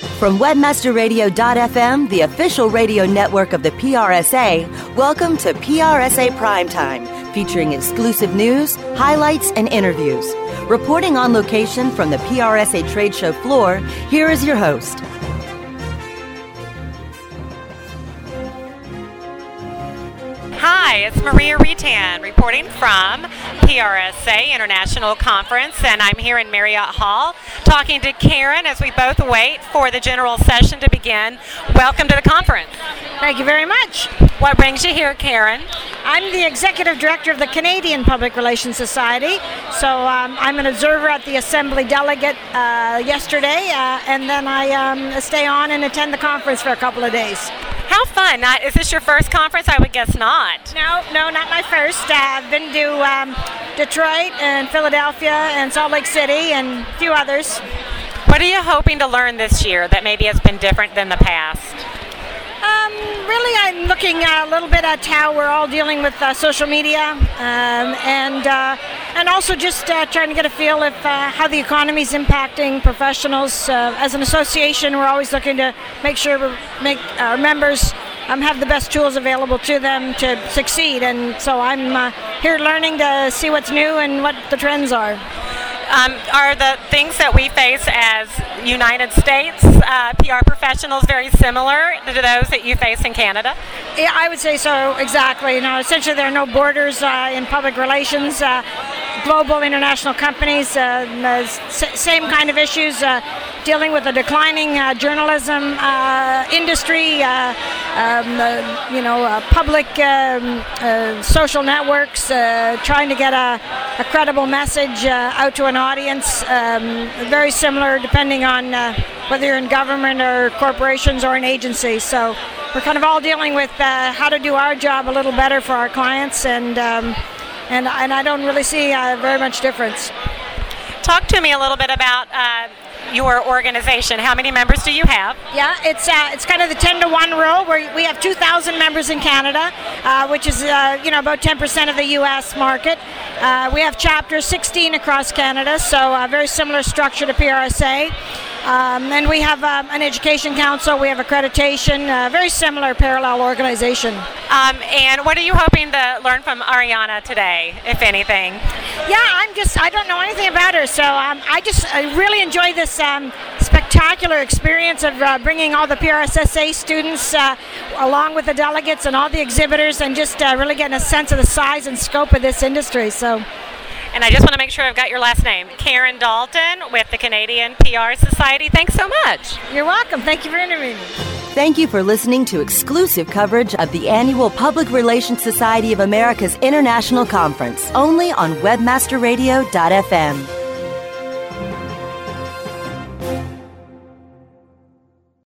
From webmasterradio.fm, the official radio network of the PRSA, welcome to PRSA Primetime, featuring exclusive news, highlights, and interviews. Reporting on location from the PRSA trade show floor, here is your host, Hi, it's Maria Retan reporting from PRSA International Conference, and I'm here in Marriott Hall talking to Karen as we both wait for the general session to begin. Welcome to the conference. Thank you very much. What brings you here, Karen? I'm the executive director of the Canadian Public Relations Society, so um, I'm an observer at the Assembly delegate uh, yesterday, uh, and then I um, stay on and attend the conference for a couple of days. How fun! Is this your first conference? I would guess not. No, no, not my first. Uh, I've been to um, Detroit and Philadelphia and Salt Lake City and a few others. What are you hoping to learn this year that maybe has been different than the past? Um, really, I'm looking a little bit at how we're all dealing with uh, social media, um, and uh, and also just uh, trying to get a feel of uh, how the economy is impacting professionals. Uh, as an association, we're always looking to make sure we make our members um, have the best tools available to them to succeed. And so I'm uh, here learning to see what's new and what the trends are. Um, are the things that we face as United States uh, PR professionals very similar to those that you face in Canada? Yeah, I would say so. Exactly. You know, essentially there are no borders uh, in public relations. Uh, global international companies, uh, same kind of issues, uh, dealing with a declining uh, journalism uh, industry, uh, um, uh, you know, uh, public um, uh, social networks, trying to get a, a credible message out to an audience. Um, very similar depending on whether you're in government or corporations or an agency. So we're kind of all dealing with how to do our job a little better for our clients and. Um, and, and I don't really see very much difference. Talk to me a little bit about your organization. How many members do you have? Yeah, it's uh, it's kind of the ten to one rule where we have two thousand members in Canada, uh, which is uh, you know about ten percent of the U.S. market. Uh, we have chapters sixteen across Canada, so a very similar structure to PRSA. Um, and we have um, an education council. We have accreditation. Uh, very similar parallel organization. Um, and what are you hoping to learn from Ariana today, if anything? Yeah, I'm just, I don't know anything about her, so um, I just I really enjoy this um, spectacular experience of uh, bringing all the PRSSA students uh, along with the delegates and all the exhibitors and just uh, really getting a sense of the size and scope of this industry. So. And I just want to make sure I've got your last name. Karen Dalton with the Canadian PR Society. Thanks so much. You're welcome. Thank you for interviewing me. Thank you for listening to exclusive coverage of the annual Public Relations Society of America's International Conference, only on webmasterradio.fm.